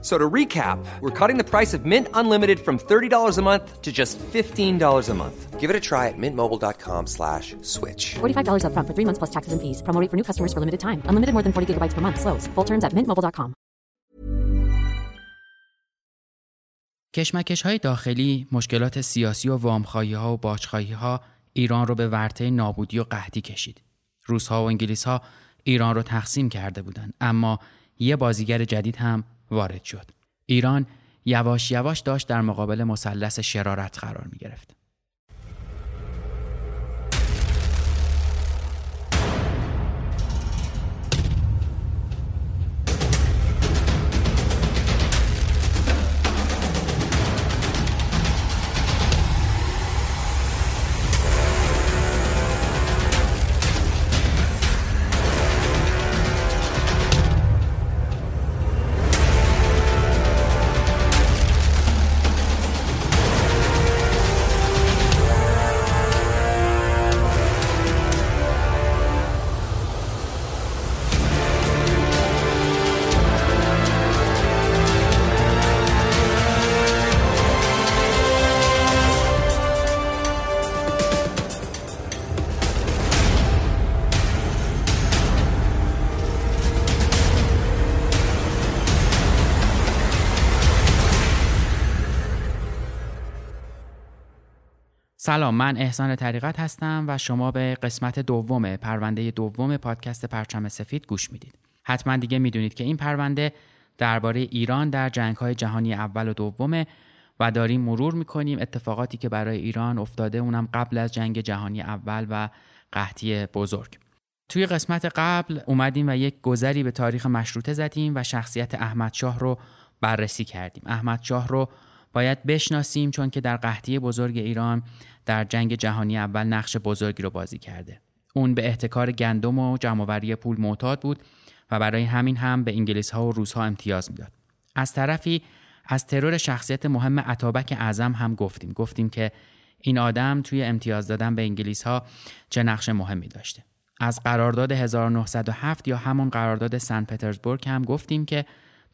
So to recap, we're cutting the price of Mint Unlimited from $30 a month to just $15 a month. Give it a try at mintmobile.com slash switch. $45 up front for three months plus taxes and fees. Promo rate for new customers for limited time. Unlimited more than 40 gigabytes per month. Slows. Full terms at mintmobile.com. کشمکش های داخلی، مشکلات سیاسی و وامخواهی ها و باجخواهی ها ایران رو به ورطه نابودی و قحطی کشید. روس ها و انگلیس ها ایران رو تقسیم کرده بودند اما یه بازیگر جدید هم وارد شد. ایران یواش یواش داشت در مقابل مثلث شرارت قرار می گرفت. سلام من احسان طریقت هستم و شما به قسمت دوم پرونده دوم پادکست پرچم سفید گوش می‌دید. حتما دیگه می‌دونید که این پرونده درباره ایران در جنگ های جهانی اول و دومه و داریم مرور می‌کنیم اتفاقاتی که برای ایران افتاده اونم قبل از جنگ جهانی اول و قحطی بزرگ. توی قسمت قبل اومدیم و یک گذری به تاریخ مشروطه زدیم و شخصیت احمد شاه رو بررسی کردیم. احمد شاه رو باید بشناسیم چون که در قحطی بزرگ ایران در جنگ جهانی اول نقش بزرگی رو بازی کرده. اون به احتکار گندم و جمعوری پول معتاد بود و برای همین هم به انگلیس ها و روس ها امتیاز می‌داد. از طرفی از ترور شخصیت مهم عطابک اعظم هم گفتیم. گفتیم که این آدم توی امتیاز دادن به انگلیس ها چه نقش مهمی داشته. از قرارداد 1907 یا همون قرارداد سن پترزبورگ هم گفتیم که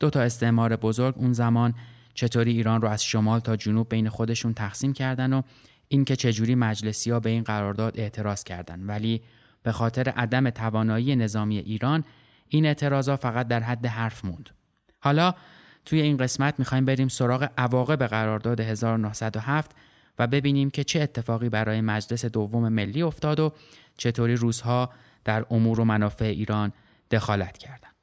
دو تا استعمار بزرگ اون زمان چطوری ایران رو از شمال تا جنوب بین خودشون تقسیم کردن و اینکه چجوری مجلسی ها به این قرارداد اعتراض کردند ولی به خاطر عدم توانایی نظامی ایران این اعتراضا فقط در حد حرف موند. حالا توی این قسمت می‌خوایم بریم سراغ عواقب قرارداد 1907 و ببینیم که چه اتفاقی برای مجلس دوم ملی افتاد و چطوری روزها در امور و منافع ایران دخالت کردند.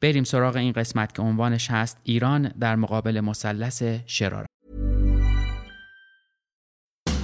بریم سراغ این قسمت که عنوانش هست ایران در مقابل مثلث شرارت.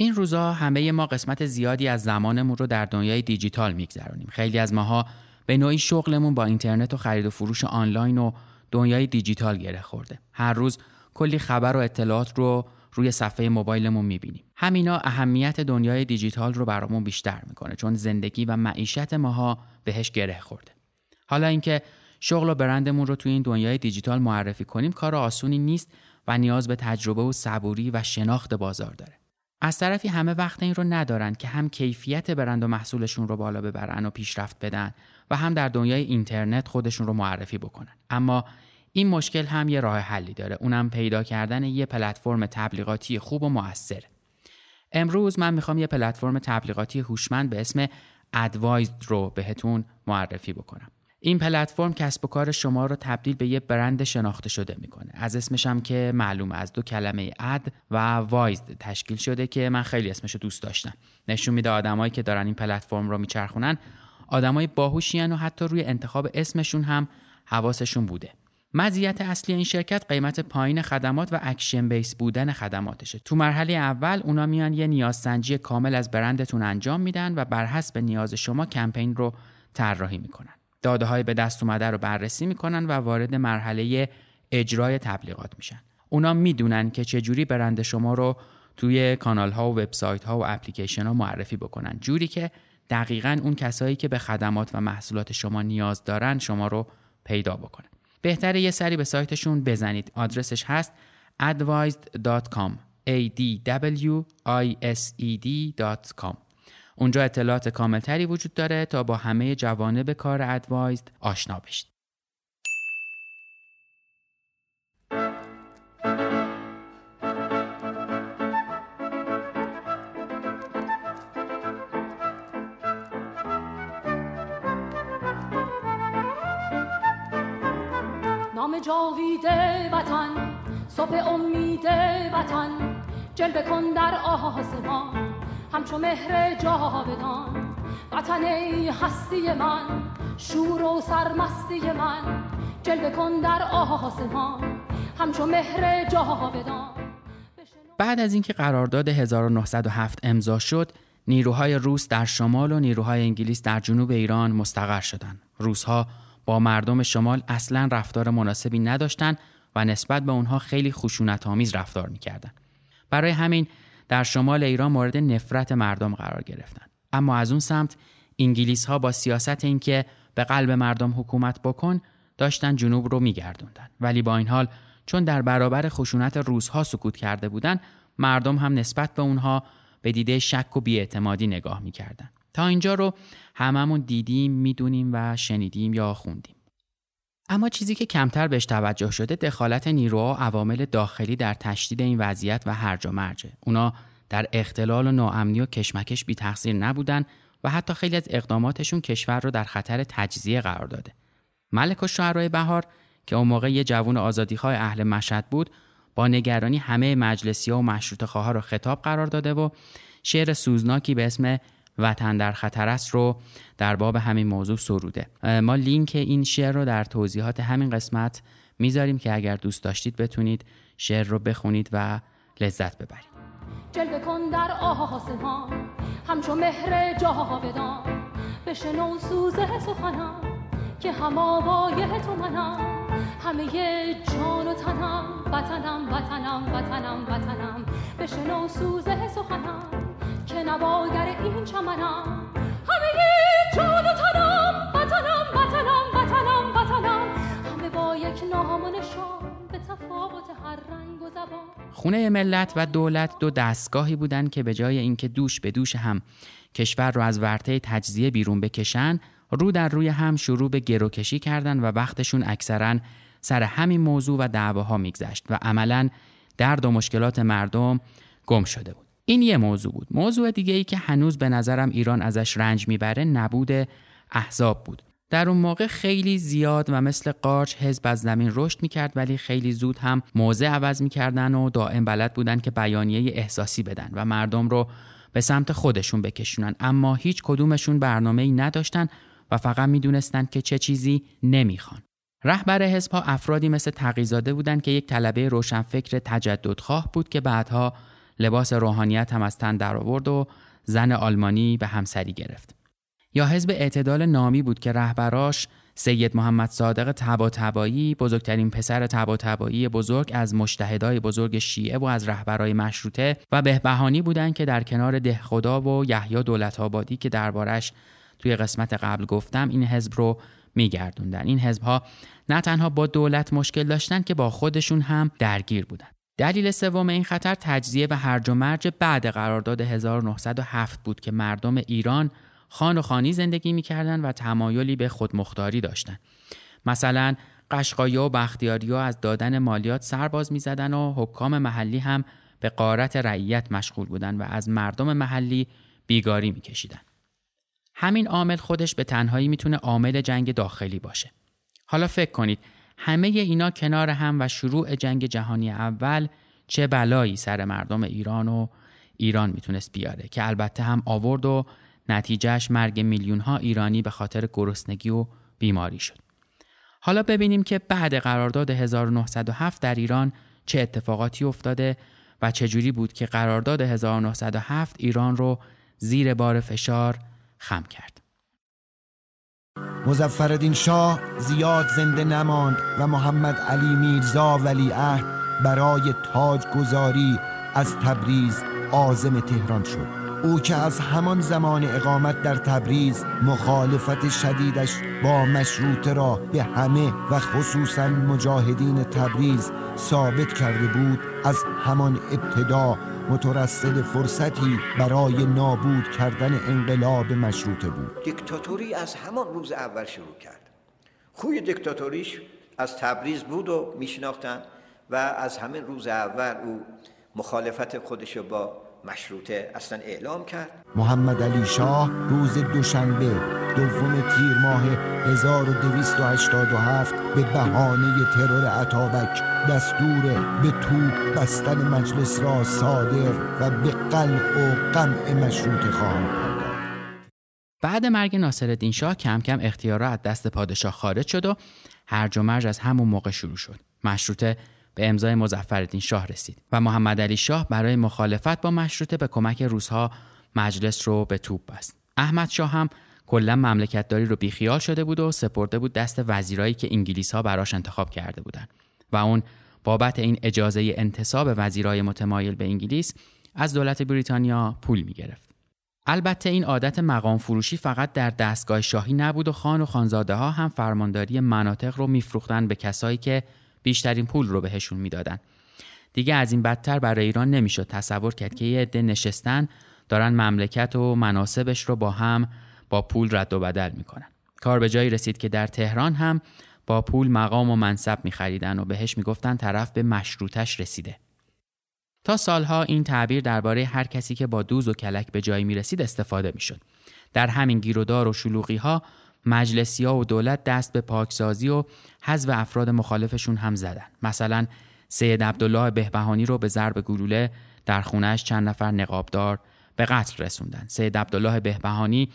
این روزا همه ما قسمت زیادی از زمانمون رو در دنیای دیجیتال میگذرونیم. خیلی از ماها به نوعی شغلمون با اینترنت و خرید و فروش آنلاین و دنیای دیجیتال گره خورده. هر روز کلی خبر و اطلاعات رو روی صفحه موبایلمون می‌بینیم. همینا اهمیت دنیای دیجیتال رو برامون بیشتر می‌کنه چون زندگی و معیشت ماها بهش گره خورده. حالا اینکه شغل و برندمون رو توی این دنیای دیجیتال معرفی کنیم کار آسونی نیست و نیاز به تجربه و صبوری و شناخت بازار داره. از طرفی همه وقت این رو ندارن که هم کیفیت برند و محصولشون رو بالا ببرن و پیشرفت بدن و هم در دنیای اینترنت خودشون رو معرفی بکنن. اما این مشکل هم یه راه حلی داره. اونم پیدا کردن یه پلتفرم تبلیغاتی خوب و موثر امروز من می‌خوام یه پلتفرم تبلیغاتی هوشمند به اسم ادوایزد رو بهتون معرفی بکنم. این پلتفرم کسب و کار شما رو تبدیل به یه برند شناخته شده می‌کنه. از اسمش هم که معلوم از دو کلمه اد و وایزد تشکیل شده که من خیلی اسمش رو دوست داشتم. نشون میده آدمایی که دارن این پلتفرم رو میچرخونن آدمای باهوشی و حتی روی انتخاب اسمشون هم حواسشون بوده. مزیت اصلی این شرکت قیمت پایین خدمات و action base بودن خدماتشه. تو مرحله اول اونا میان یه نیازسنجی کامل از برندتون انجام میدن و بر حسب نیاز شما کمپین رو طراحی می‌کنن. داده های به دست اومده رو بررسی می‌کنن و وارد مرحله اجرای تبلیغات میشن. اونا می‌دونن که چجوری برند شما رو توی کانال ها و وبسایت ها و اپلیکیشن ها معرفی بکنن. جوری که دقیقا اون کسایی که به خدمات و محصولات شما نیاز دارن شما رو پیدا بکنن. بهتره یه سری به سایتشون بزنید. آدرسش هست advised.com a d w i s e d.com اونجا اطلاعات کاملتری وجود داره تا با همه جوانب کار ادوایزد آشنا بشید. نام جاویده وطن صبح امید وطن جلوه کن در آسمان همچو مهر جاودان وطن هستی من شور و سرمستی من جلوه کن در آسمان همچو مهر جاودان بعد از اینکه قرارداد 1907 امضا شد نیروهای روس در شمال و نیروهای انگلیس در جنوب ایران مستقر شدند. روسها با مردم شمال اصلا رفتار مناسبی نداشتند و نسبت به اونها خیلی خشونت آمیز رفتار می‌کردند. برای همین در شمال ایران مورد نفرت مردم قرار گرفتند. اما از اون سمت انگلیس ها با سیاست اینکه به قلب مردم حکومت بکن داشتن جنوب رو میگردوندن. ولی با این حال چون در برابر خشونت روزها سکوت کرده بودند مردم هم نسبت به اونها به دیده شک و بیاعتمادی نگاه می‌کردن. تا اینجا رو هممون دیدیم می‌دونیم و شنیدیم یا خوندیم. اما چیزی که کمتر بهش توجه شده دخالت نیروها و عوامل داخلی در تشدید این وضعیت و هرج و مرجه. اونا در اختلال و ناامنی و کشمکش بی تقصیر نبودن و حتی خیلی از اقداماتشون کشور رو در خطر تجزیه قرار داده. ملک و شعرهای بهار که اون موقع یه جوون آزادیخواه اهل مشهد بود با نگرانی همه مجلسی و مشروط خواه رو خطاب قرار داده و شعر سوزناکی به اسم وطن در خطر است رو در باب همین موضوع سروده. ما لینک این شعر رو در توضیحات همین قسمت می‌ذاریم که اگر دوست داشتید بتونید شعر رو بخونید و لذت ببرید. جلوه کن در آسمان همچون مهر جاودان بشنو سوز سخنم که هم آوای تو منم. همه جان و تنم وطنم وطنم وطنم وطنم. بشنو سوز سخنم که این چمنم همه جان و تنم وطنم وطنم وطنم وطنم. همه با یک نام و به تفاوت هر رنگ و زبان. خونه ملت و دولت دو دستگاهی بودند که به جای اینکه دوش به دوش هم کشور رو از ورطه تجزیه بیرون بکشن رو در روی هم شروع به گروکشی کردن و وقتشون اکثرا سر همین موضوع و دعواها میگذشت و عملا درد و مشکلات مردم گم شده بود. این یه موضوع بود. موضوع دیگه ای که هنوز به نظرم ایران ازش رنج می‌بره نبود احزاب بود. در اون موقع خیلی زیاد و مثل قارچ حزب از زمین رشد می‌کرد ولی خیلی زود هم موضع عوض می‌کردن و دائم بلد بودن که بیانیه احساسی بدن و مردم رو به سمت خودشون بکشونن. اما هیچ کدومشون برنامه ای نداشتن و فقط می‌دونستن که چه چیزی نمی‌خوان. رهبر حزب ها افرادی مثل تقیزاده بودند که یک طلبه روشنفکر تجددخواه بود که بعدها لباس روحانیت هم از تن در آورد و زن آلمانی به همسری گرفت. یا حزب اعتدال نامی بود که رهبراش سید محمد صادق تبا بزرگترین پسر تبا بزرگ از مشتهدای بزرگ شیعه و از رهبرای مشروطه و بهبهانی بودند که در کنار دهخدا و یحیی دولت آبادی که دربارش توی قسمت قبل گفتم این حزب رو میگردوندن این حزب ها نه تنها با دولت مشکل داشتن که با خودشون هم درگیر بودن دلیل سوم این خطر تجزیه و هرج و مرج بعد قرارداد 1907 بود که مردم ایران خان و خانی زندگی می‌کردند و تمایلی به خودمختاری داشتند. مثلا قشقایی و بختیاری از دادن مالیات سرباز می‌زدن و حکام محلی هم به قارت رعیت مشغول بودند و از مردم محلی بیگاری میکشیدند. همین عامل خودش به تنهایی می‌تونه عامل جنگ داخلی باشه. حالا فکر کنید همه اینا کنار هم و شروع جنگ جهانی اول چه بلایی سر مردم ایران و ایران می‌تونست بیاره که البته هم آورد و نتیجهش مرگ میلیون ها ایرانی به خاطر گرسنگی و بیماری شد. حالا ببینیم که بعد قرارداد 1907 در ایران چه اتفاقاتی افتاده و چجوری بود که قرارداد 1907 ایران رو زیر بار فشار خم کرد. مزفردین شاه زیاد زنده نماند و محمد علی میرزا ولیعهد برای تاج گذاری از تبریز آزم تهران شد. او که از همان زمان اقامت در تبریز مخالفت شدیدش با مشروطه را به همه و خصوصا مجاهدین تبریز ثابت کرده بود از همان ابتدا مترصد فرصتی برای نابود کردن انقلاب مشروطه بود. دیکتاتوری از همان روز اول شروع کرد. خوی دیکتاتوریش از تبریز بود و میشناختن و از همین روز اول او مخالفت خودش با مشروطه اصلا اعلام کرد محمد علی شاه روز دوشنبه دوم تیر ماه 1287 به بهانه ترور عطابک دستور به توپ بستن مجلس را صادر و به قلع و قمع مشروط خواهند بعد مرگ ناصرالدین شاه کم کم اختیارات از دست پادشاه خارج شد و هرج و مرج از همون موقع شروع شد. مشروطه به امضای مظفرالدین شاه رسید و محمد علی شاه برای مخالفت با مشروطه به کمک روزها مجلس رو به توپ بست. احمد شاه هم کلا مملکتداری رو بیخیال شده بود و سپرده بود دست وزیرایی که انگلیس ها براش انتخاب کرده بودند و اون بابت این اجازه انتصاب وزیرای متمایل به انگلیس از دولت بریتانیا پول می گرفت. البته این عادت مقام فروشی فقط در دستگاه شاهی نبود و خان و خانزاده ها هم فرمانداری مناطق رو میفروختن به کسایی که بیشترین پول رو بهشون می‌دادن. دیگه از این بدتر برای ایران نمی‌شد تصور کرد که یه عده نشستن دارن مملکت و مناسبش رو با هم با پول رد و بدل می‌کنن. کار به جایی رسید که در تهران هم با پول مقام و منصب میخریدن و بهش می‌گفتن طرف به مشروطش رسیده. تا سالها این تعبیر درباره هر کسی که با دوز و کلک به جایی می‌رسید استفاده می‌شد. در همین گیرودار و شلوغی ها مجلسی ها و دولت دست به پاکسازی و حذف افراد مخالفشون هم زدن. مثلا سید عبدالله بهبهانی رو به ضرب گلوله در خونهش چند نفر نقابدار به قتل رسوندن. سید عبدالله بهبهانی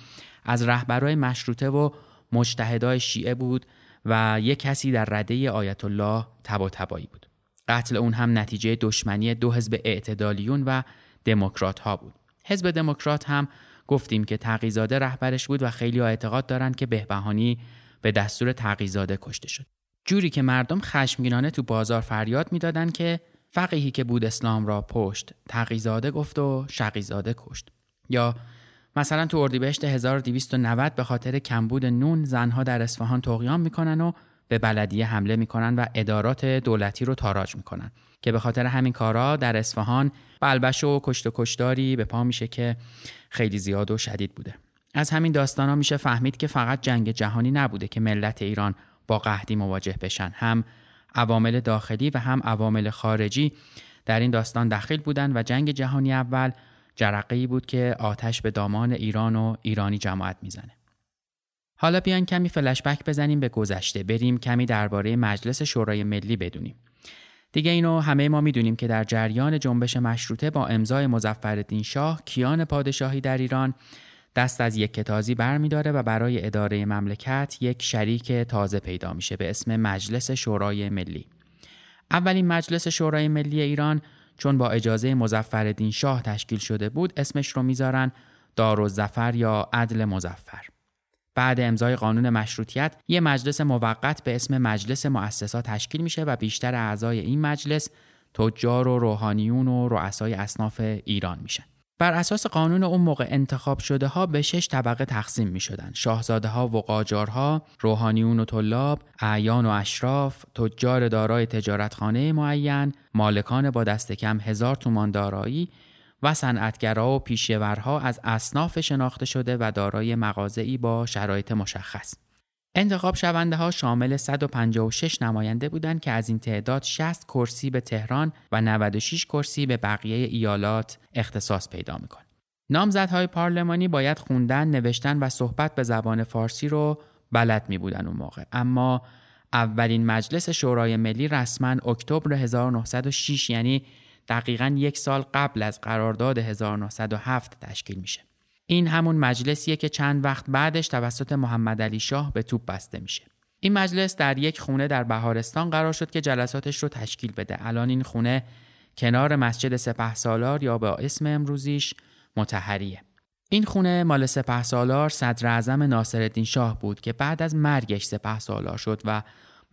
از رهبرای مشروطه و مجتهدای شیعه بود و یک کسی در رده آیت الله تبا تبایی بود. قتل اون هم نتیجه دشمنی دو حزب اعتدالیون و دموکرات ها بود. حزب دموکرات هم گفتیم که تقیزاده رهبرش بود و خیلی اعتقاد دارند که بهبهانی به دستور تقیزاده کشته شد. جوری که مردم خشمگینانه تو بازار فریاد می‌دادند که فقیهی که بود اسلام را پشت تقیزاده گفت و شقیزاده کشت یا مثلا تو اردیبهشت 1290 به خاطر کمبود نون زنها در اصفهان تقیان می‌کنن و به بلدیه حمله می‌کنن و ادارات دولتی رو تاراج می‌کنن که به خاطر همین کارا در اصفهان بلبش و کشت و کشتاری به پا میشه که خیلی زیاد و شدید بوده. از همین داستان ها میشه فهمید که فقط جنگ جهانی نبوده که ملت ایران با قحطی مواجه بشن. هم عوامل داخلی و هم عوامل خارجی در این داستان دخیل بودند و جنگ جهانی اول جرقه بود که آتش به دامان ایران و ایرانی جماعت می‌زنه. حالا بیان کمی فلشبک بزنیم به گذشته. بریم کمی درباره مجلس شورای ملی بدونیم. دیگه اینو همه ما می‌دونیم که در جریان جنبش مشروطه با امضای مظفرالدین شاه کیان پادشاهی در ایران دست از یک کتازی برمیداره و برای اداره مملکت یک شریک تازه پیدا میشه به اسم مجلس شورای ملی. اولین مجلس شورای ملی ایران چون با اجازه مظفرالدین شاه تشکیل شده بود اسمش رو می‌ذارن دارالظفر یا عدل مظفر. بعد امضای قانون مشروطیت یه مجلس موقت به اسم مجلس مؤسسات تشکیل میشه و بیشتر اعضای این مجلس تجار و روحانیون و رؤسای اصناف ایران میشن. بر اساس قانون اون موقع انتخاب شده ها به شش طبقه تقسیم می شدن. شاهزاده ها و قاجارها، روحانیون و طلاب، اعیان و اشراف، تجار دارای تجارتخانه معین، مالکان با دست کم هزار تومان دارایی و صنعتگرا و پیشورها از اصناف شناخته شده و دارای مغازه‌ای با شرایط مشخص. انتخاب شونده ها شامل 156 نماینده بودند که از این تعداد 60 کرسی به تهران و 96 کرسی به بقیه ایالات اختصاص پیدا می‌کنه. نامزدهای پارلمانی باید خوندن، نوشتن و صحبت به زبان فارسی رو بلد می بودن اون موقع. اما اولین مجلس شورای ملی رسما اکتبر 1906 یعنی دقیقا یک سال قبل از قرارداد 1907 تشکیل میشه. این همون مجلسیه که چند وقت بعدش توسط محمد علی شاه به توپ بسته میشه. این مجلس در یک خونه در بهارستان قرار شد که جلساتش رو تشکیل بده. الان این خونه کنار مسجد سپه سالار یا با اسم امروزیش متحریه. این خونه مال سپه سالار صدر اعظم ناصرالدین شاه بود که بعد از مرگش سپه سالار شد و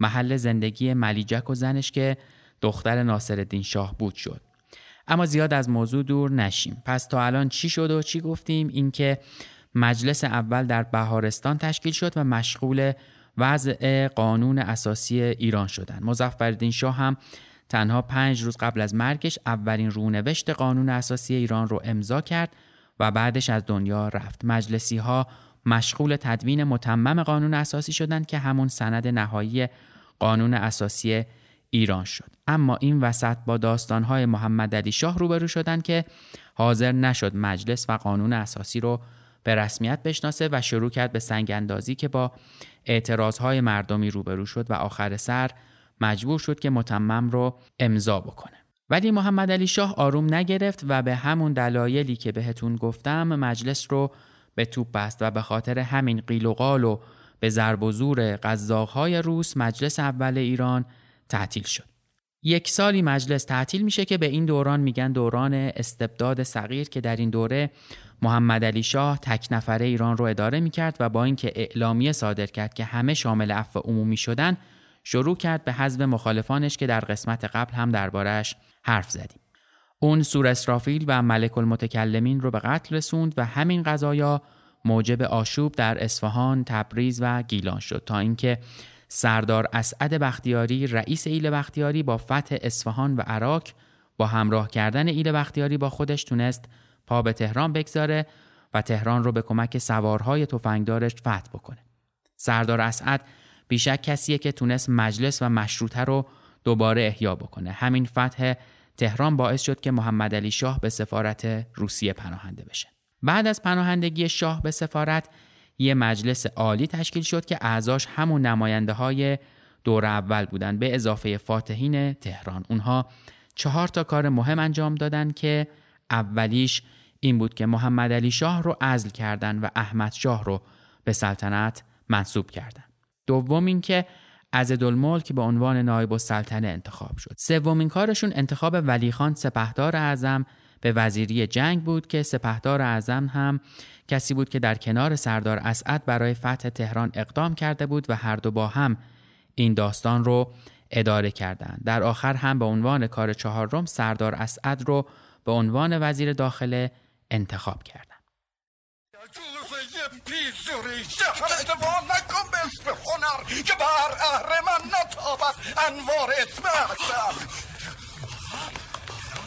محل زندگی ملیجک و زنش که دختر ناصرالدین شاه بود شد. اما زیاد از موضوع دور نشیم. پس تا الان چی شد و چی گفتیم؟ اینکه مجلس اول در بهارستان تشکیل شد و مشغول وضع قانون اساسی ایران شدن. مظفرالدین شاه هم تنها پنج روز قبل از مرگش اولین رونوشت قانون اساسی ایران رو امضا کرد و بعدش از دنیا رفت. مجلسی ها مشغول تدوین متمم قانون اساسی شدند که همون سند نهایی قانون اساسی ایران شد. اما این وسط با داستانهای محمد علی شاه روبرو شدن که حاضر نشد مجلس و قانون اساسی رو به رسمیت بشناسه و شروع کرد به سنگ اندازی که با اعتراضهای مردمی روبرو شد و آخر سر مجبور شد که متمم رو امضا بکنه ولی محمد علی شاه آروم نگرفت و به همون دلایلی که بهتون گفتم مجلس رو به توپ بست و به خاطر همین قیل و قال و به ضرب و زور قزاقهای روس مجلس اول ایران تعطیل شد. یک سالی مجلس تعطیل میشه که به این دوران میگن دوران استبداد صغیر که در این دوره محمد علی شاه تک نفره ایران رو اداره می‌کرد و با اینکه اعلامیه صادر کرد که همه شامل عفو عمومی شدن شروع کرد به حذف مخالفانش که در قسمت قبل هم دربارش حرف زدیم. اون سور اسرافیل و ملک المتکلمین رو به قتل رسوند و همین قضایا موجب آشوب در اصفهان، تبریز و گیلان شد تا اینکه سردار اسعد بختیاری رئیس ایل بختیاری با فتح اصفهان و عراق با همراه کردن ایل بختیاری با خودش تونست پا به تهران بگذاره و تهران رو به کمک سوارهای تفنگدارش فتح بکنه. سردار اسعد بیشک کسیه که تونست مجلس و مشروطه رو دوباره احیا بکنه. همین فتح تهران باعث شد که محمد علی شاه به سفارت روسیه پناهنده بشه. بعد از پناهندگی شاه به سفارت یه مجلس عالی تشکیل شد که اعضاش همون نماینده های دور اول بودن به اضافه فاتحین تهران. اونها چهار تا کار مهم انجام دادن که اولیش این بود که محمد علی شاه رو عزل کردن و احمد شاه رو به سلطنت منصوب کردن. دوم اینکه عزدالملک به عنوان نایب السلطنه انتخاب شد. سومین کارشون انتخاب ولی خان سپهدار اعظم به وزیری جنگ بود که سپهدار اعظم هم کسی بود که در کنار سردار اسعد برای فتح تهران اقدام کرده بود و هر دو با هم این داستان رو اداره کردند. در آخر هم به عنوان کار چهارم سردار اسعد رو به عنوان وزیر داخله انتخاب کردند.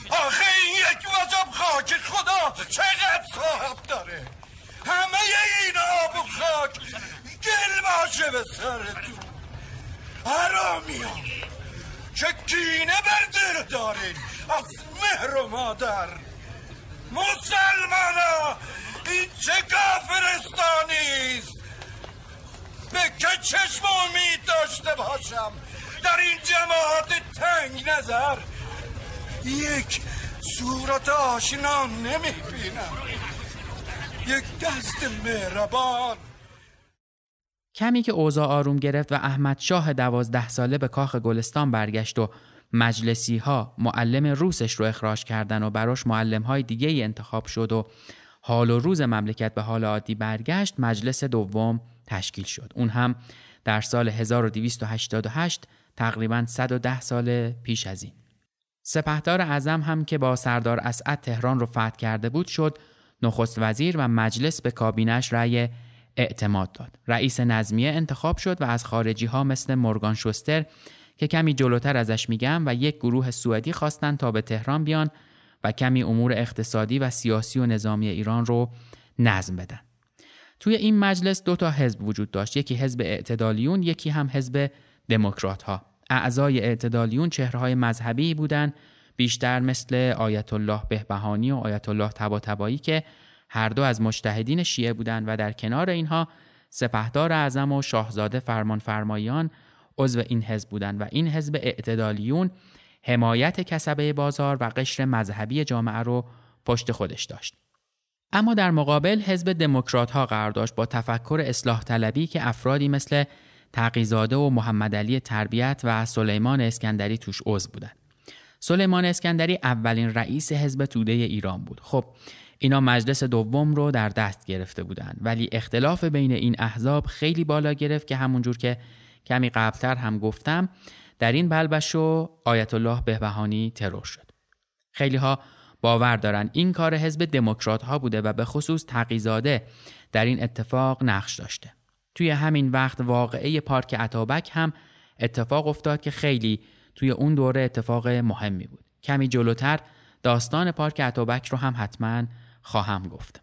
آخه این یک وجب خاک خدا چقدر صاحب داره همه این آب و خاک باشه به سرتون حرامیان که کینه بر دارین از مهر و مادر. مسلمانا این چه کافرستانیست به که چشم امید داشته باشم؟ در این جماعت تنگ نظر. یک صورت آشنا نمی‌بینم. یک دست مهربان. کمی که اوضاع آروم گرفت و احمد شاه دوازده ساله به کاخ گلستان برگشت و مجلسی ها معلم روسش رو اخراج کردن و براش معلم های دیگه ای انتخاب شد و حال و روز مملکت به حال عادی برگشت مجلس دوم تشکیل شد. اون هم در سال 1288 تقریبا 110 سال پیش از این. سپهدار اعظم هم که با سردار اسعد تهران رو فتح کرده بود شد نخست وزیر و مجلس به کابینش رأی اعتماد داد. رئیس نظمیه انتخاب شد و از خارجی ها مثل مورگان شوستر که کمی جلوتر ازش میگم و یک گروه سوئدی خواستن تا به تهران بیان و کمی امور اقتصادی و سیاسی و نظامی ایران رو نظم بدن. توی این مجلس دو تا حزب وجود داشت یکی حزب اعتدالیون یکی هم حزب دموکرات ها اعضای اعتدالیون چهرههای مذهبی بودند بیشتر مثل آیت الله بهبهانی و آیت الله طباطبایی که هر دو از مجتهدین شیعه بودند و در کنار اینها سپهدار اعظم و شاهزاده فرمانفرمایان عضو این حزب بودند و این حزب اعتدالیون حمایت کسبه بازار و قشر مذهبی جامعه رو پشت خودش داشت. اما در مقابل حزب دموکرات ها قرار داشت با تفکر اصلاح طلبی که افرادی مثل تقیزاده و محمد علی تربیت و سلیمان اسکندری توش عضو بودند. سلیمان اسکندری اولین رئیس حزب توده ایران بود. خب اینا مجلس دوم رو در دست گرفته بودند ولی اختلاف بین این احزاب خیلی بالا گرفت که همونجور که کمی قبلتر هم گفتم در این بلبشو آیت الله بهبهانی ترور شد. خیلی ها باور دارن این کار حزب دموکرات ها بوده و به خصوص تقیزاده در این اتفاق نقش داشته. توی همین وقت واقعه پارک عطابک هم اتفاق افتاد که خیلی توی اون دوره اتفاق مهمی بود. کمی جلوتر داستان پارک عطابک رو هم حتما خواهم گفت.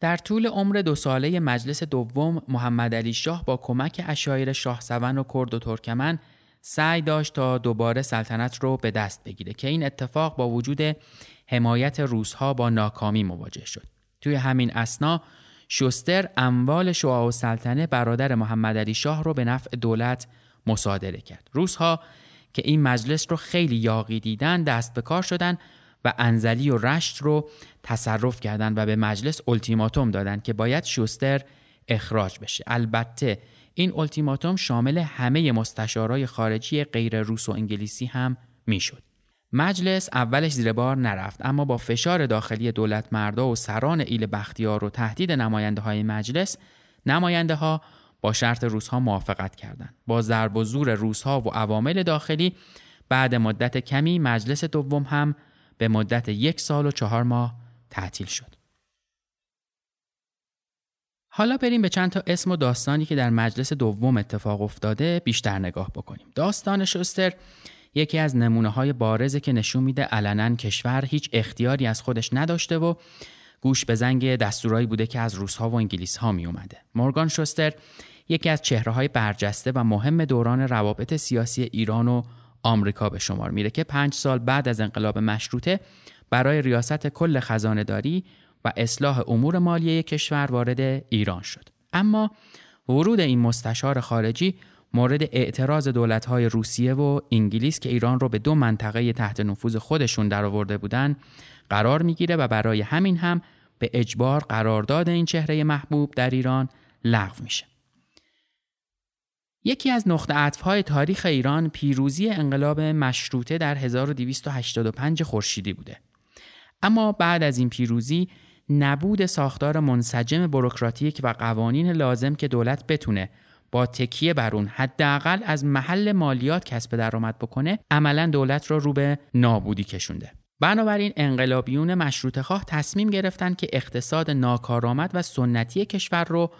در طول عمر دو ساله مجلس دوم محمد علی شاه با کمک اشایر شاه سون و کرد و ترکمن سعی داشت تا دوباره سلطنت رو به دست بگیره که این اتفاق با وجود حمایت روسها با ناکامی مواجه شد. توی همین اسنا شوستر اموال شعاع و سلطنه برادر محمد علی شاه رو به نفع دولت مصادره کرد. روسها که این مجلس رو خیلی یاقی دیدن دست به کار شدن و انزلی و رشت رو تصرف کردند و به مجلس التیماتوم دادند که باید شوستر اخراج بشه. البته این التیماتوم شامل همه مستشارای خارجی غیر روس و انگلیسی هم می‌شد. مجلس اولش زیر بار نرفت اما با فشار داخلی دولت مردا و سران ایل بختیار و تهدید نماینده های مجلس نماینده ها با شرط روزها موافقت کردند. با ضرب و زور روزها و عوامل داخلی بعد مدت کمی مجلس دوم هم به مدت یک سال و چهار ماه تعطیل شد. حالا بریم به چند تا اسم و داستانی که در مجلس دوم اتفاق افتاده بیشتر نگاه بکنیم. داستان شستر یکی از نمونه های بارزه که نشون میده علنا کشور هیچ اختیاری از خودش نداشته و گوش به زنگ دستورایی بوده که از روسها و انگلیس ها می اومده. مورگان شوستر یکی از چهره های برجسته و مهم دوران روابط سیاسی ایران و آمریکا به شمار میره که پنج سال بعد از انقلاب مشروطه برای ریاست کل خزانه داری و اصلاح امور مالیه کشور وارد ایران شد. اما ورود این مستشار خارجی مورد اعتراض دولت‌های روسیه و انگلیس که ایران رو به دو منطقه تحت نفوذ خودشون درآورده بودند قرار می‌گیره و برای همین هم به اجبار قرارداد این چهره محبوب در ایران لغو میشه. یکی از نقطه عطفهای تاریخ ایران پیروزی انقلاب مشروطه در 1285 خورشیدی بوده. اما بعد از این پیروزی نبود ساختار منسجم بروکراتیک و قوانین لازم که دولت بتونه با تکیه بر اون حداقل از محل مالیات کسب درآمد بکنه عملا دولت را رو, به نابودی کشونده بنابراین انقلابیون مشروط خواه تصمیم گرفتن که اقتصاد ناکارآمد و سنتی کشور رو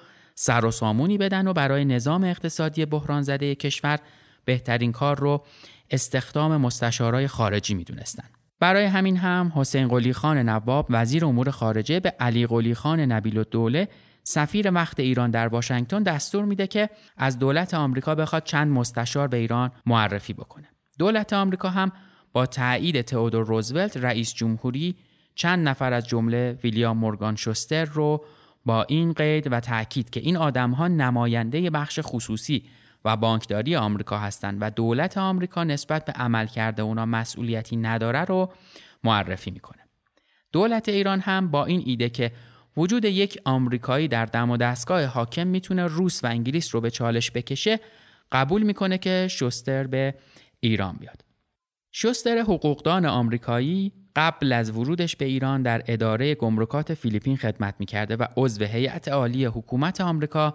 سر و سامونی بدن و برای نظام اقتصادی بحران زده کشور بهترین کار رو استخدام مستشارای خارجی می‌دونستن. برای همین هم حسین قلی خان نواب وزیر امور خارجه به علی قلی خان نبیل الدوله سفیر وقت ایران در واشنگتن دستور میده که از دولت آمریکا بخواد چند مستشار به ایران معرفی بکنه. دولت آمریکا هم با تایید تئودور روزولت رئیس جمهوری چند نفر از جمله ویلیام مورگان شوستر رو با این قید و تاکید که این آدمها نماینده بخش خصوصی و بانکداری آمریکا هستند و دولت آمریکا نسبت به عمل کرده اونا مسئولیتی نداره رو معرفی می‌کنه. دولت ایران هم با این ایده که وجود یک آمریکایی در دم و دستگاه حاکم می‌تونه روس و انگلیس رو به چالش بکشه قبول می‌کنه که شوستر به ایران بیاد. شوستر حقوقدان آمریکایی قبل از ورودش به ایران در اداره گمرکات فیلیپین خدمت می‌کرده و عضو هیئت عالی حکومت آمریکا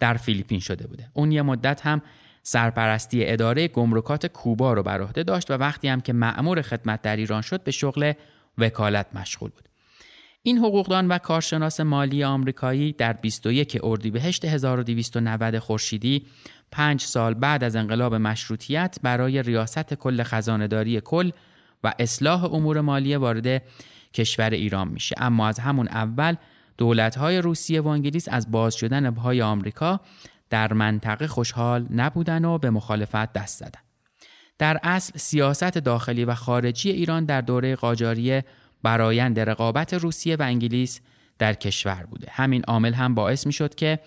در فیلیپین شده بوده. اون یه مدت هم سرپرستی اداره گمرکات کوبا رو بر عهده داشت و وقتی هم که مأمور خدمت در ایران شد به شغل وکالت مشغول بود. این حقوقدان و کارشناس مالی آمریکایی در 21 اردیبهشت 1290 خورشیدی پنج سال بعد از انقلاب مشروطیت برای ریاست کل خزانداری کل و اصلاح امور مالی وارد کشور ایران میشه اما از همون اول دولت‌های روسیه و انگلیس از باز شدن پای آمریکا در منطقه خوشحال نبودن و به مخالفت دست زدن. در اصل سیاست داخلی و خارجی ایران در دوره قاجاری برایند رقابت روسیه و انگلیس در کشور بوده. همین عامل هم باعث می شد که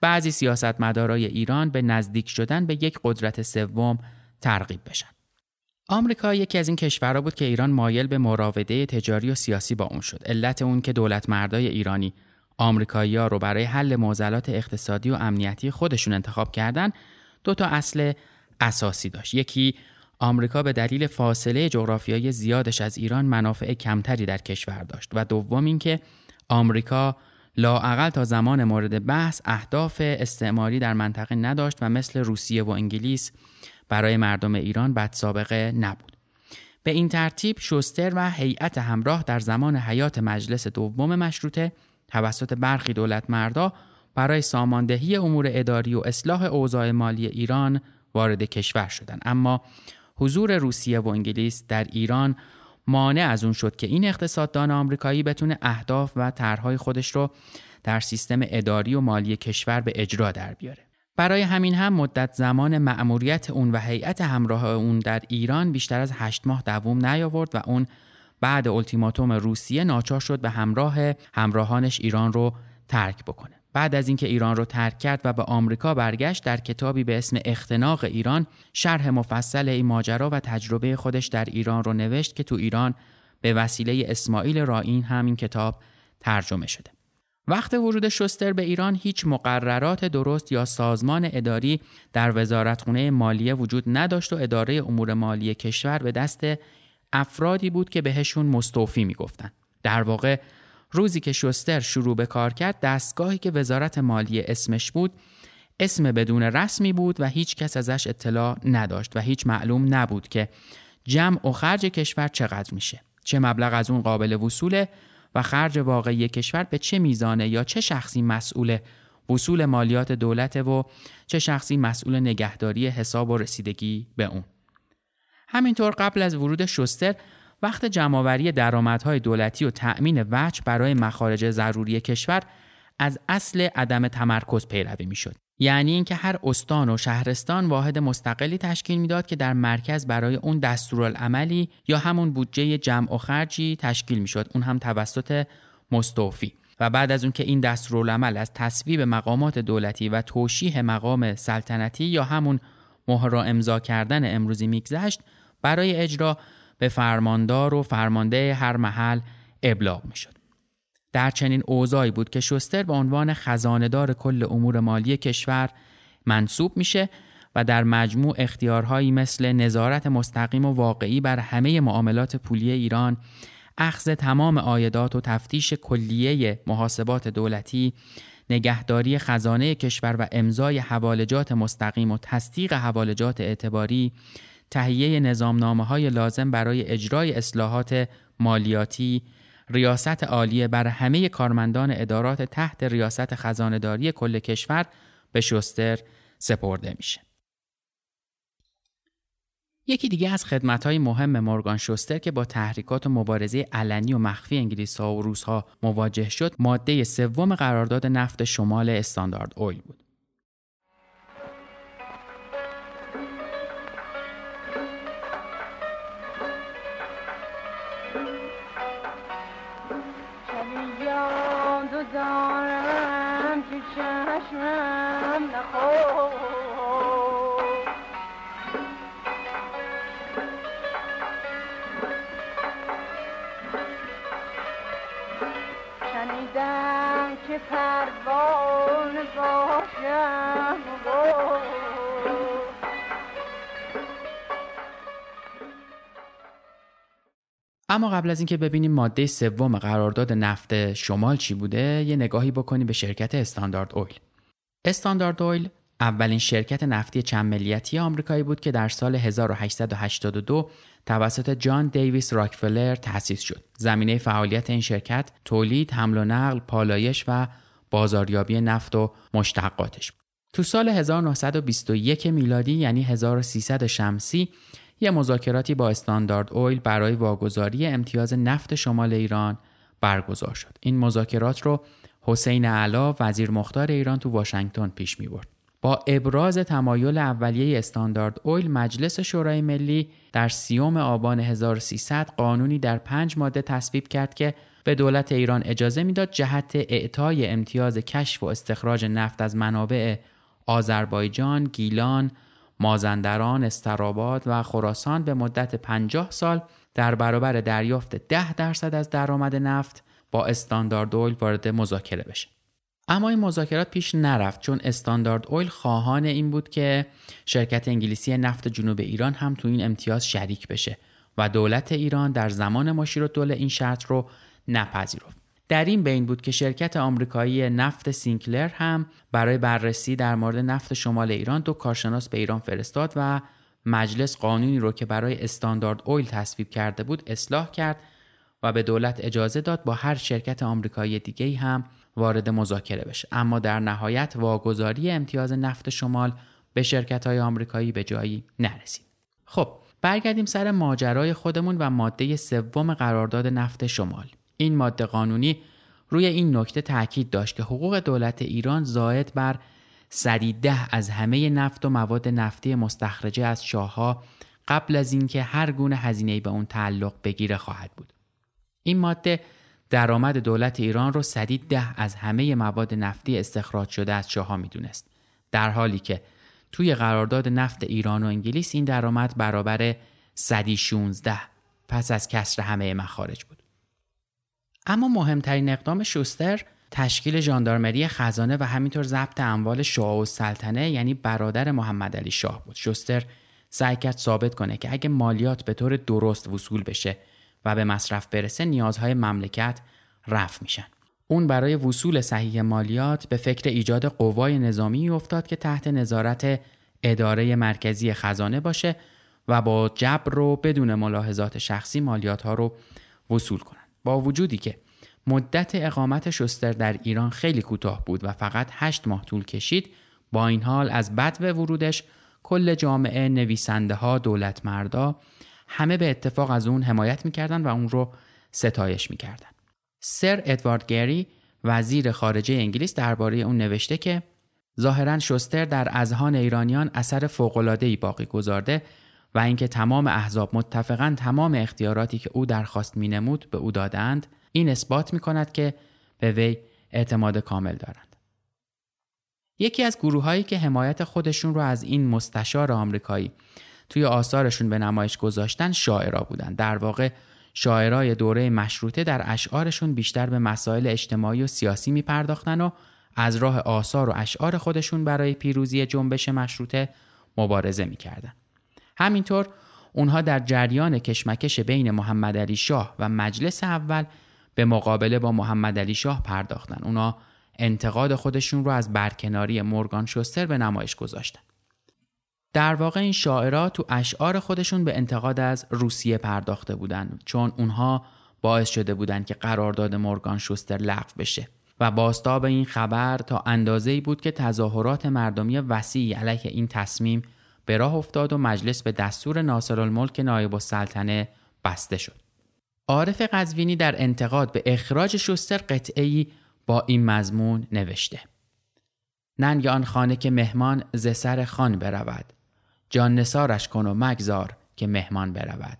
بعضی سیاستمدارای ایران به نزدیک شدن به یک قدرت سوم ترغیب بشن. آمریکا یکی از این کشورها بود که ایران مایل به مراوده تجاری و سیاسی با اون شد. علت اون که دولت مردای ایرانی آمریکایی‌ها رو برای حل معضلات اقتصادی و امنیتی خودشون انتخاب کردن دو تا اصل اساسی داشت. یکی آمریکا به دلیل فاصله جغرافیایی زیادش از ایران منافع کمتری در کشور داشت و دوم اینکه آمریکا لاعقل تا زمان مورد بحث اهداف استعماری در منطقه نداشت و مثل روسیه و انگلیس برای مردم ایران بد سابقه نبود. به این ترتیب شوستر و هیئت همراه در زمان حیات مجلس دوم مشروطه توسط برخی دولت مردا برای ساماندهی امور اداری و اصلاح اوضاع مالی ایران وارد کشور شدند اما حضور روسیه و انگلیس در ایران مانع از اون شد که این اقتصاددان آمریکایی بتونه اهداف و طرحهای خودش رو در سیستم اداری و مالی کشور به اجرا در بیاره. برای همین هم مدت زمان مأموریت اون و هیئت همراه اون در ایران بیشتر از هشت ماه دوام نیاورد و اون بعد التیماتوم روسیه ناچار شد به همراه همراهانش ایران رو ترک بکنه. بعد از اینکه ایران رو ترک کرد و به آمریکا برگشت در کتابی به اسم اختناق ایران شرح مفصل این ماجرا و تجربه خودش در ایران رو نوشت که تو ایران به وسیله اسماعیل رائین همین کتاب ترجمه شده. وقت ورود شستر به ایران هیچ مقررات درست یا سازمان اداری در وزارتخونه مالیه وجود نداشت و اداره امور مالی کشور به دست افرادی بود که بهشون مستوفی می‌گفتن. در واقع روزی که شستر شروع به کار کرد دستگاهی که وزارت مالیه اسمش بود اسم بدون رسمی بود و هیچ کس ازش اطلاع نداشت و هیچ معلوم نبود که جمع و خرج کشور چقدر میشه چه مبلغ از اون قابل وصوله و خرج واقعی کشور به چه میزانه یا چه شخصی مسئول وصول مالیات دولت و چه شخصی مسئول نگهداری حساب و رسیدگی به اون؟ همینطور قبل از ورود شستر وقت جمعآوری درآمدهای دولتی و تأمین وجه برای مخارج ضروری کشور از اصل عدم تمرکز پیروی می‌شد. یعنی اینکه هر استان و شهرستان واحد مستقلی تشکیل می‌داد که در مرکز برای اون دستورالعملی یا همون بودجه جمع و خرجی تشکیل می‌شد اون هم توسط مستوفی و بعد از اون که این دستورالعمل از تصویب مقامات دولتی و توشیح مقام سلطنتی یا همون مهر امضا کردن امروزی میگذشت برای اجرا به فرماندار و فرمانده هر محل ابلاغ می شد. در چنین اوضاعی بود که شستر به عنوان خزاندار کل امور مالی کشور منصوب میشه و در مجموع اختیارهایی مثل نظارت مستقیم و واقعی بر همه معاملات پولی ایران اخذ تمام آیدات و تفتیش کلیه محاسبات دولتی نگهداری خزانه کشور و امضای حوالجات مستقیم و تصدیق حوالجات اعتباری تهیه نظامنامه های لازم برای اجرای اصلاحات مالیاتی ریاست عالیه بر همه کارمندان ادارات تحت ریاست خزانداری کل کشور به شستر سپرده میشه. یکی دیگه از خدمت‌های مهم مورگان شوستر که با تحریکات و مبارزه علنی و مخفی انگلیس ها و روس ها مواجه شد ماده سوم قرارداد نفت شمال استاندارد اویل بود. اما قبل از اینکه ببینیم ماده سوم قرارداد نفت شمال چی بوده یه نگاهی بکنیم به شرکت استاندارد اویل. استاندارد اویل اولین شرکت نفتی چند ملیتی آمریکایی بود که در سال 1882 توسط جان دیویس راکفلر تأسیس شد. زمینه فعالیت این شرکت تولید، حمل و نقل، پالایش و بازاریابی نفت و مشتقاتش تو سال 1921 میلادی یعنی 1300 شمسی یه مذاکراتی با استاندارد اویل برای واگذاری امتیاز نفت شمال ایران برگزار شد. این مذاکرات رو حسین علا وزیر مختار ایران تو واشنگتن پیش می برد. با ابراز تمایل اولیه استاندارد اویل مجلس شورای ملی در سیوم آبان 1300 قانونی در پنج ماده تصویب کرد که به دولت ایران اجازه می‌داد جهت اعطای امتیاز کشف و استخراج نفت از منابع آذربایجان، گیلان، مازندران، استراباد و خراسان به مدت 50 سال در برابر دریافت 10 درصد از درآمد نفت با استاندارد اویل وارد مذاکره بشه. اما این مذاکرات پیش نرفت چون استاندارد اویل خواهان این بود که شرکت انگلیسی نفت جنوب ایران هم تو این امتیاز شریک بشه و دولت ایران در زمان مشیر دوله این شرط رو نپذیرفت. در این بین بود که شرکت آمریکایی نفت سینکلر هم برای بررسی در مورد نفت شمال ایران دو کارشناس به ایران فرستاد و مجلس قانونی رو که برای استاندارد اویل تصویب کرده بود اصلاح کرد و به دولت اجازه داد با هر شرکت آمریکایی دیگه هم وارد مذاکره بشه. اما در نهایت واگذاری امتیاز نفت شمال به شرکت های آمریکایی به جایی نرسید. خب برگردیم سر ماجرای خودمون و ماده سوم قرارداد نفت شمال. این ماده قانونی روی این نکته تاکید داشت که حقوق دولت ایران زاید بر صدی ده از همه نفت و مواد نفتی مستخرجه از شاهها قبل از اینکه هر گونه هزینه‌ای به اون تعلق بگیره خواهد بود. این ماده درآمد دولت ایران رو صدی ده از همه مواد نفتی استخراج شده از شاهها می‌دونست. در حالی که توی قرارداد نفت ایران و انگلیس این درآمد برابر صدی 16 پس از کسر همه مخارج بود. اما مهمترین اقدام شوستر تشکیل ژاندارمری خزانه و همینطور ضبط اموال شاه و سلطنه یعنی برادر محمد علی شاه بود شوستر سعی کرد ثابت کنه که اگه مالیات به طور درست وصول بشه و به مصرف برسه نیازهای مملکت رفع میشن. اون برای وصول صحیح مالیات به فکر ایجاد قوای نظامی افتاد که تحت نظارت اداره مرکزی خزانه باشه و با جبر رو بدون ملاحظات شخصی مالیات ها رو وصول کنه با وجودی که مدت اقامت شستر در ایران خیلی کوتاه بود و فقط هشت ماه طول کشید با این حال از بد ورودش کل جامعه نویسنده ها دولت مردا همه به اتفاق از اون حمایت می‌کردن و اون رو ستایش می‌کردن سر ادوارد گری وزیر خارجه انگلیس درباره اون نوشته که ظاهرا شستر در اذهان ایرانیان اثر فوق‌العاده‌ای باقی گذارده و اینکه تمام احزاب متفقا تمام اختیاراتی که او درخواست مینمود به او دادند این اثبات می کند که به وی اعتماد کامل دارند. یکی از گروه هایی که حمایت خودشون رو از این مستشار آمریکایی توی آثارشون به نمایش گذاشتن شاعرا بودند. در واقع شاعرای دوره مشروطه در اشعارشون بیشتر به مسائل اجتماعی و سیاسی می پرداختن و از راه آثار و اشعار خودشون برای پیروزی جنبش مشروطه مبارزه می کردن. همینطور اونها در جریان کشمکش بین محمد علی شاه و مجلس اول به مقابله با محمد علی شاه پرداختن. اونا انتقاد خودشون رو از برکناری مورگان شوستر به نمایش گذاشتن. در واقع این شاعرها تو اشعار خودشون به انتقاد از روسیه پرداخته بودند چون اونها باعث شده بودند که قرارداد مورگان شوستر لغو بشه و باستاب این خبر تا اندازه‌ای بود که تظاهرات مردمی وسیعی علیه این تصمیم به راه افتاد و مجلس به دستور ناصرالملک نایب السلطنه بسته شد. عارف قزوینی در انتقاد به اخراج شستر قطعی با این مضمون نوشته. ننگ آن خانه که مهمان ز سر خان برود جان نسارش کن و مگذار که مهمان برود.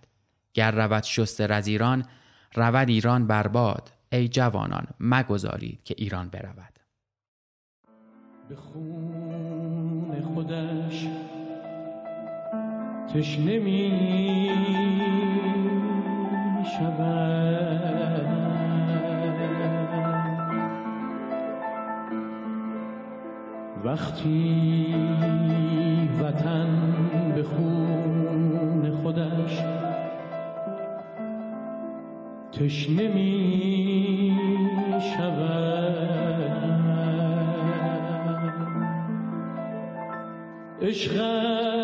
گر رود شستر از ایران رود ایران برباد ای جوانان مگذارید که ایران برود. به خون خودش تشنه می شود. وقتی وطن خون خودش تشنه می شود. عشق است.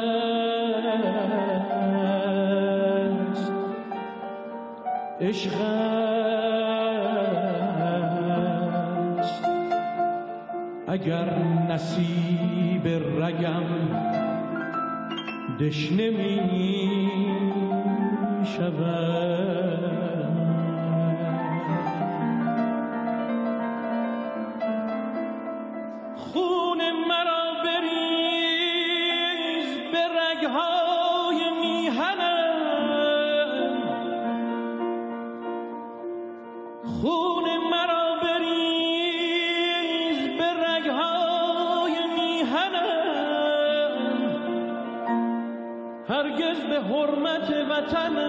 عشق است. اگر نصیب رگم دشنه می شود. حرمت وطنم دم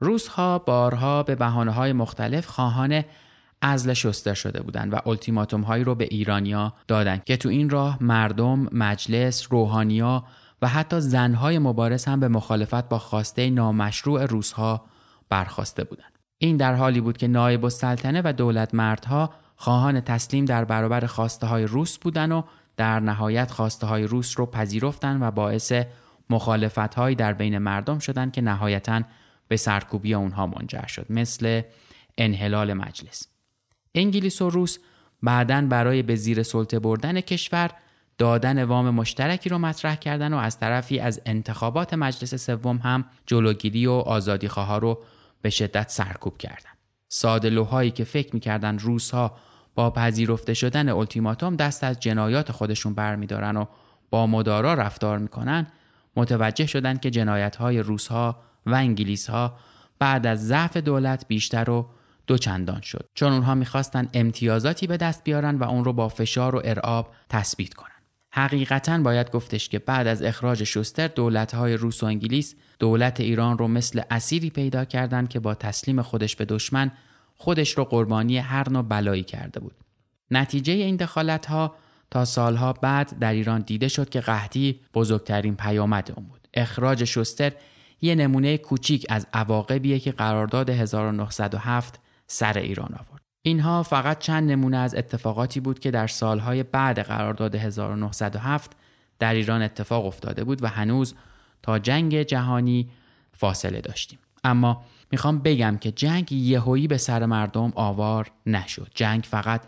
روسها بارها به بحانه های مختلف خواهان ازل شستر شده بودند و التیماتوم هایی رو به ایرانیا دادند که تو این راه مردم، مجلس، روحانیا و حتی زنهای مبارز هم به مخالفت با خواسته نامشروع روسها برخواسته بودند. این در حالی بود که نایب السلطنه و دولت مردها خواهان تسلیم در برابر خواسته های روس بودند و در نهایت خواسته های روس رو پذیرفتند و باعث مخالفت در بین مردم شدند که نهایتاً به سرکوبی اونها منجر شد مثل انحلال مجلس انگلیس و روس بعدا برای به زیر سلطه بردن کشور دادن وام مشترکی رو مطرح کردن و از طرفی از انتخابات مجلس سوم هم جلوگیری و آزادی ها رو به شدت سرکوب کردند. سادلوهایی که فکر می‌کردن روسها با پذیرفته شدن التیماتوم دست از جنایات خودشون برمیدارن و با مدارا رفتار می‌کنن متوجه شدند که جنایت های روسها و انگلیس ها بعد از ضعف دولت بیشتر و دوچندان شد. چون اونها می‌خواستن امتیازاتی به دست بیارن و اون رو با فشار و ارعاب تثبیت کنن. حقیقتا باید گفتش که بعد از اخراج شوستر دولت های روس و انگلیس دولت ایران رو مثل اسیری پیدا کردن که با تسلیم خودش به دشمن خودش رو قربانی هر نوع بلایی کرده بود. نتیجه این دخالت ها تا سالها بعد در ایران دیده شد که قحطی بزرگترین پیامد اون بود. اخراج شوستر یه نمونه کوچیک از عواقبیه که قرارداد 1907 سر ایران آورد. اینها فقط چند نمونه از اتفاقاتی بود که در سالهای بعد قرارداد 1907 در ایران اتفاق افتاده بود و هنوز تا جنگ جهانی فاصله داشتیم. اما می‌خوام بگم که جنگ یهویی به سر مردم آوار نشد. جنگ فقط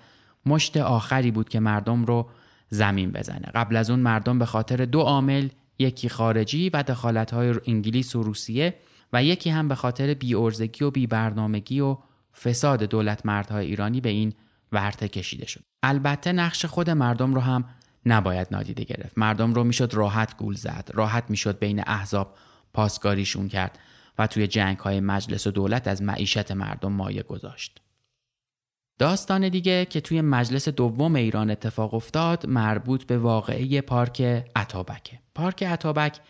مشت آخری بود که مردم رو زمین بزنه. قبل از اون مردم به خاطر دو عامل یکی خارجی و دخالت‌های انگلیس و روسیه و یکی هم به خاطر بی‌ارزگی و بی‌برنامگی و فساد دولت مردهای ایرانی به این ورطه کشیده شد. البته نقش خود مردم رو هم نباید نادیده گرفت. مردم رو می‌شد راحت گول زد. راحت می‌شد بین احزاب پاسکاریشون کرد و توی جنگ های مجلس و دولت از معیشت مردم مایه گذاشت. داستان دیگه که توی مجلس دوم ایران اتفاق افتاد مربوط به واقعه پارک عطابکه. پارک عطابک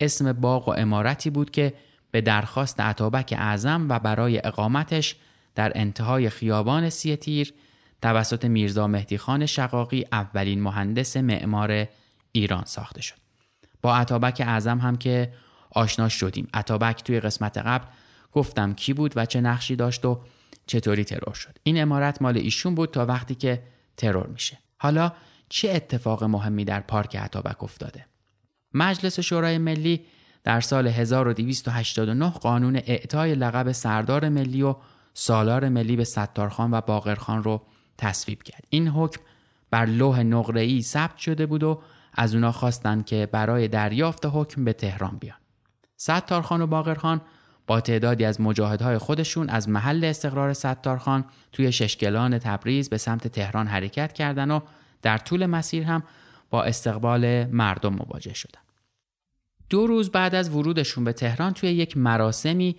اسم باغ و امارتی بود که به درخواست عطابک اعظم و برای اقامتش در انتهای خیابان سیتیر توسط میرزا مهدی خان شقاقی اولین مهندس معمار ایران ساخته شد. با عطابک اعظم هم که آشنا شدیم. عطابک توی قسمت قبل گفتم کی بود و چه نقشی داشت و چطوری ترور شد. این امارت مال ایشون بود تا وقتی که ترور میشه. حالا چه اتفاق مهمی در پارک عطابک افتاده؟ مجلس شورای ملی در سال 1289 قانون اعطای لقب سردار ملی و سالار ملی به ستارخان و باقرخان رو تصویب کرد. این حکم بر لوح نقره‌ای ثبت شده بود و از اونا خواستن که برای دریافت حکم به تهران بیان. ستارخان و باقرخان با تعدادی از مجاهدهای خودشون از محل استقرار ستارخان توی ششگلان تبریز به سمت تهران حرکت کردن و در طول مسیر هم با استقبال مردم مواجه شدن. دو روز بعد از ورودشون به تهران توی یک مراسمی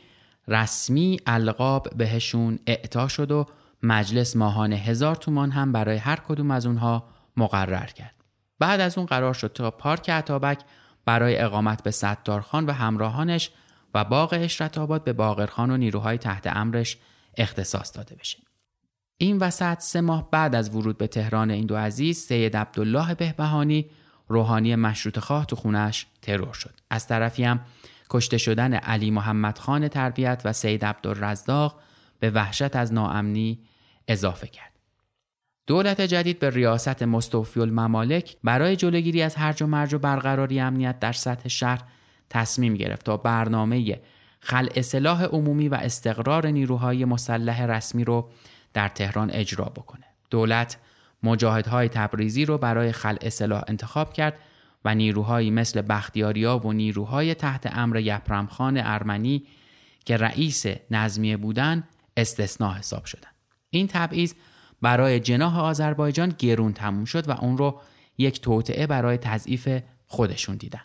رسمی القاب بهشون اعطا شد و مجلس ماهانه هزار تومان هم برای هر کدوم از اونها مقرر کرد. بعد از اون قرار شد تا پارک عطابک برای اقامت به ستارخان و همراهانش و باغ اشرت آباد به باقرخان و نیروهای تحت امرش اختصاص داده بشه. این وسط سه ماه بعد از ورود به تهران این دو عزیز سید عبدالله بهبهانی روحانی مشروط خواه تو خونش ترور شد. از طرفی هم کشته شدن علی محمد خان تربیت و سید عبدالرزاق به وحشت از ناامنی اضافه کرد. دولت جدید به ریاست مستوفی الممالک برای جلوگیری از هرج و مرج و برقراری امنیت در سطح شهر تصمیم گرفت تا برنامه خلع سلاح عمومی و استقرار نیروهای مسلح رسمی رو در تهران اجرا بکنه. دولت مجاهدهای تبریزی رو برای خلع سلاح انتخاب کرد و نیروهایی مثل بختیاریا و نیروهای تحت امر یپرمخان ارمنی که رئیس نظمیه بودن استثناء حساب شدن. این تبعیض برای جناح آذربایجان گرون تموم شد و اون رو یک توطعه برای تضعیف خودشون دیدن.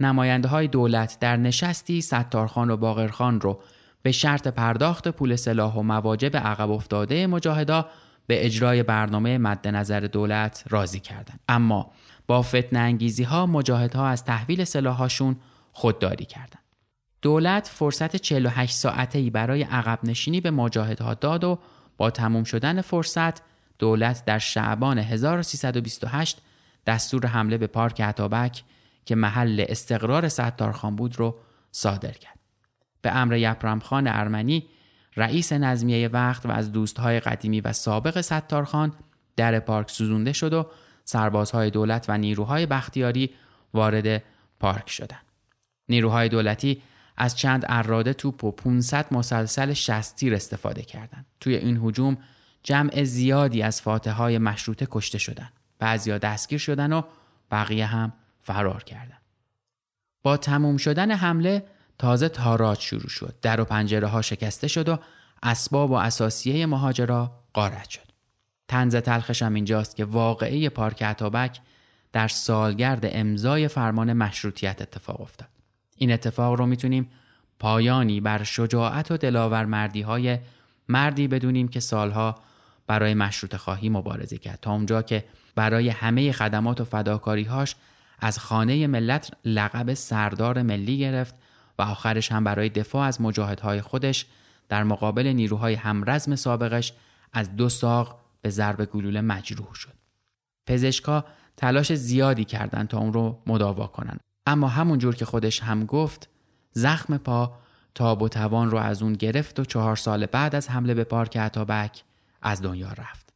نماینده های دولت در نشستی ستارخان و باقرخان رو به شرط پرداخت پول سلاح و مواجب عقب افتاده مجاهدا به اجرای برنامه مد نظر دولت راضی کردند. اما با فتن انگیزی ها مجاهدها از تحویل سلاحاشون خودداری کردند. دولت فرصت 48 ساعته ای برای عقب نشینی به مجاهدها داد و با تموم شدن فرصت دولت در شعبان 1328 دستور حمله به پارک عطابک که محل استقرار ستارخان بود رو صادر کرد. به امر یپرمخان ارمنی رئیس نظمیه وقت و از دوستهای قدیمی و سابق ستارخان در پارک سوزونده شد و سربازهای دولت و نیروهای بختیاری وارد پارک شدند. نیروهای دولتی از چند اراده توپ و 500 مسلسل شستیر استفاده کردند. توی این هجوم جمع زیادی از فاتح های مشروطه کشته شدند. بعضیا دستگیر شدن و بقیه هم فرار کردند. با تموم شدن حمله تازه تاراج شروع شد. در و پنجره ها شکسته شد و اسباب و اساسیه مهاجرا قارت شد. تنز تلخش هم اینجاست که واقعه پارک عطابک در سالگرد امضای فرمان مشروطیت اتفاق افتاد. این اتفاق رو می‌تونیم پایانی بر شجاعت و دلاورمردی های مردی بدونیم که سالها برای مشروط خواهی مبارزه کرد تا اونجا که برای همه خدمات و فداکاریهاش از خانه ملت لقب سردار ملی گرفت و آخرش هم برای دفاع از مجاهدهای خودش در مقابل نیروهای همرزم سابقش از دو ساق به ضرب گلوله مجروح شد. پزشکا تلاش زیادی کردند تا اون رو مداوا کنند. اما همون جور که خودش هم گفت زخم پا تاب و توان رو از اون گرفت و چهار سال بعد از حمله به پارک عطابک از دنیا رفت.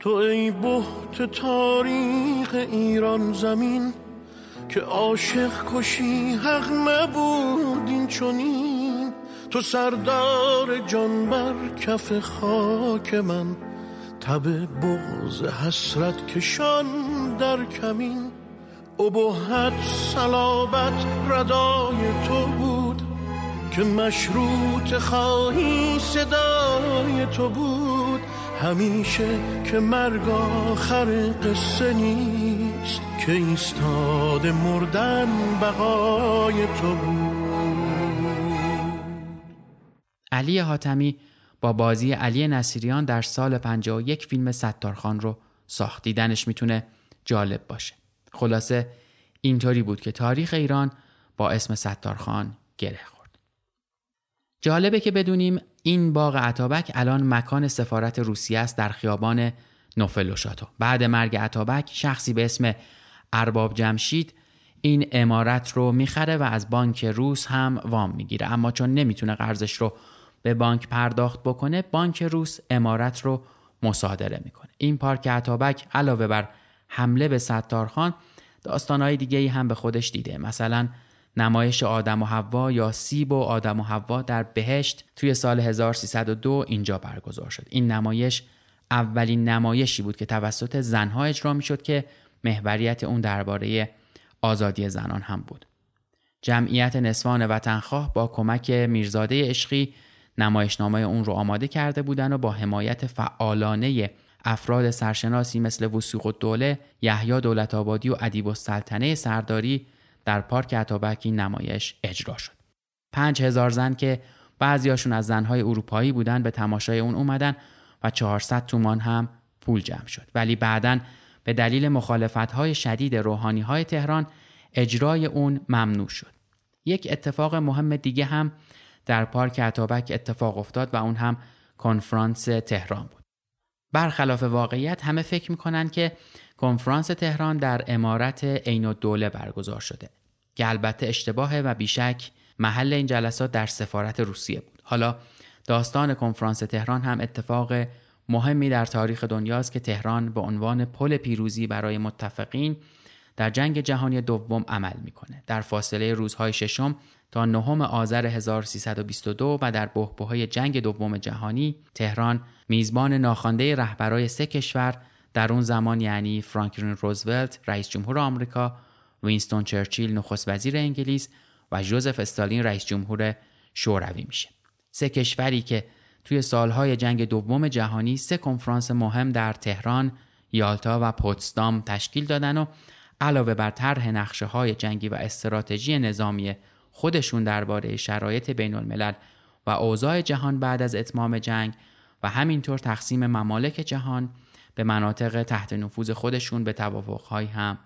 تو ای بحت تاریخ ایران زمین که عاشق کشی حق نبود این چونین تو سردار جان بر کف خاک من تب بغز حسرت کشان در کمین. ابهت صلابت ردای تو بود که مشروط خواهی صدای تو بود. همیشه که مرگ آخر قصه نیست. که ایستاد مردن بقای تو بود. علی حاتمی با بازی علی نصیریان در سال 51 فیلم ستارخان رو ساخت. دیدنش می‌تونه جالب باشه. خلاصه اینطوری بود که تاریخ ایران با اسم ستارخان گره خورد. جالبه که بدونیم این باغ عطابک الان مکان سفارت روسیه است در خیابان نوفلوشاتو بعد مرگ عطابک شخصی به اسم ارباب جمشید این امارت رو می‌خره و از بانک روس هم وام می‌گیره. اما چون نمی‌تونه قرضش رو به بانک پرداخت بکنه بانک روس امارت رو مصادره می‌کنه. این پارک عطابک علاوه بر حمله به ستارخان داستانهای دیگه ای هم به خودش دیده. مثلا نمایش آدم و حوا یا سیب و آدم و حوا در بهشت توی سال 1302 اینجا برگزار شد. این نمایش اولین نمایشی بود که توسط زنها اجرا می شد که محوریت اون درباره آزادی زنان هم بود جمعیت نسوان وطنخواه با کمک میرزاده عشقی نمایشنامه اون رو آماده کرده بودن و با حمایت فعالانه افراد سرشناسی مثل وسوق الدوله، یحیی دولت آبادی و ادیب السلطنه سرداری در پارک عطابک نمایش اجرا شد. پنج هزار زن که بعضیاشون از زنهای اروپایی بودن به تماشای اون اومدن و 400 تومان هم پول جمع شد. ولی بعدا به دلیل مخالفت های شدید روحانی های تهران اجرای اون ممنوع شد. یک اتفاق مهم دیگه هم در پارک عطابک اتفاق افتاد و اون هم کنفرانس تهران بود. برخلاف واقعیت همه فکر می‌کنن که کنفرانس تهران در امارت عین دوله برگزار شده. که البته اشتباهه و بیشک محل این جلسات در سفارت روسیه بود. حالا داستان کنفرانس تهران هم اتفاق مهمی در تاریخ دنیاست که تهران به عنوان پل پیروزی برای متفقین در جنگ جهانی دوم عمل می‌کنه. در فاصله روزهای ششم تا نهم آذر 1322 و در بحبوهای جنگ دوم جهانی تهران میزبان ناخوانده رهبرای سه کشور در اون زمان یعنی فرانکلین روزولت رئیس جمهور آمریکا وینستون چرچیل نخست وزیر انگلیس و جوزف استالین رئیس جمهور شوروی میشه. سه کشوری که توی سالهای جنگ دوم جهانی سه کنفرانس مهم در تهران، یالتا و پوتسدام تشکیل دادن و علاوه بر طرح نقشه های جنگی و استراتژی نظامی خودشون درباره شرایط بین الملل و اوضاع جهان بعد از اتمام جنگ و همینطور تقسیم ممالک جهان به مناطق تحت نفوذ خودشون به توافقهایی هم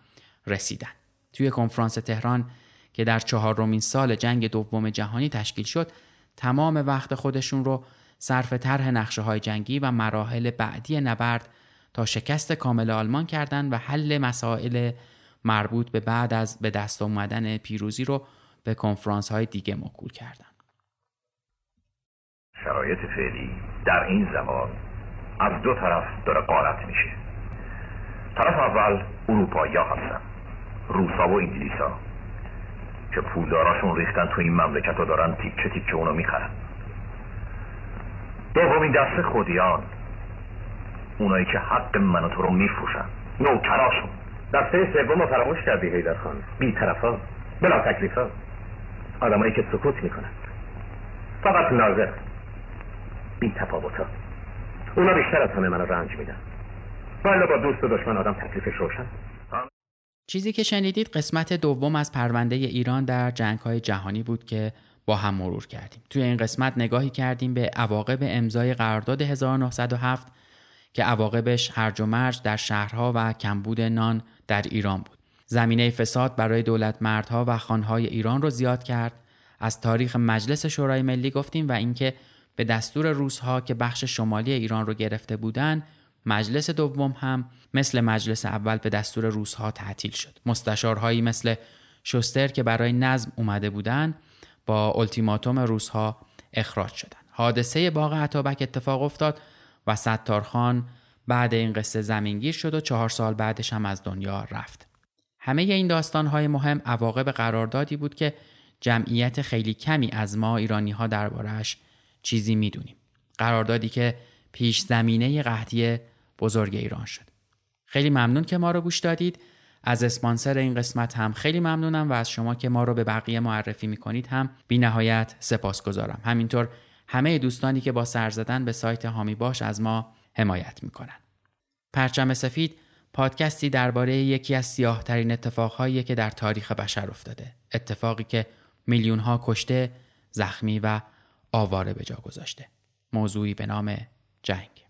رسیدن. توی کنفرانس تهران که در چهارمین سال جنگ دوم جهانی تشکیل شد تمام وقت خودشون رو صرف طرح نقشه های جنگی و مراحل بعدی نبرد تا شکست کامل آلمان کردند و حل مسائل مربوط به بعد از به دست آمدن پیروزی رو به کنفرانس های دیگه موکول کردند. شرایط فعلی در این زمان از دو طرف داره قارت میشه. طرف اول اروپایی ها هستن. روسا و انگلیسا که پولداراشون ریختن تو این مملکت و دارن تیکه تیکه اونو می‌خرن. دومین دسته خودیان اونایی که حق من تو رو میفروشن. نوکراشون دسته سوم فراموش کردی هیدر خان. بی طرفا بلا تکلیفا آدمایی که سکوت می‌کنن. فقط ناظر. بی تفاوتا اونا بیشتر از همه منو رنج میدن. ولی با دوست و دشمن آدم تکلیفش روشن. چیزی که شنیدید قسمت دوم از پرونده ایران در جنگ های جهانی بود که با هم مرور کردیم. توی این قسمت نگاهی کردیم به عواقب امضای قرارداد 1907 که عواقبش هرج و مرج در شهرها و کمبود نان در ایران بود. زمینه فساد برای دولت مردها و خانهای ایران رو زیاد کرد. از تاریخ مجلس شورای ملی گفتیم و اینکه به دستور روسها که بخش شمالی ایران رو گرفته بودند مجلس دوم هم مثل مجلس اول به دستور روسها تعطیل شد. مستشارهایی مثل شستر که برای نظم اومده بودند با التیماتوم روسها اخراج شدند. حادثه باغ عطابک اتفاق افتاد و ستارخان بعد این قصه زمینگیر شد و چهار سال بعدش هم از دنیا رفت. همه این داستانهای مهم عواقب قراردادی بود که جمعیت خیلی کمی از ما ایرانی ها دربارهش چیزی می‌دونیم. قراردادی که پیش زمینه قحطی بزرگ ایران شد. خیلی ممنون که ما رو گوش دادید. از اسپانسر این قسمت هم خیلی ممنونم و از شما که ما رو به بقیه معرفی می‌کنید هم بی نهایت سپاس گذارم. همینطور همه دوستانی که با سر زدن به سایت هامی باش از ما حمایت می‌کنن. پرچم سفید پادکستی درباره یکی از سیاه ترین اتفاقهایی که در تاریخ بشر افتاده. اتفاقی که میلیون ها کشته، زخمی و آواره به جا گذاشته. موضوعی به نام جنگ.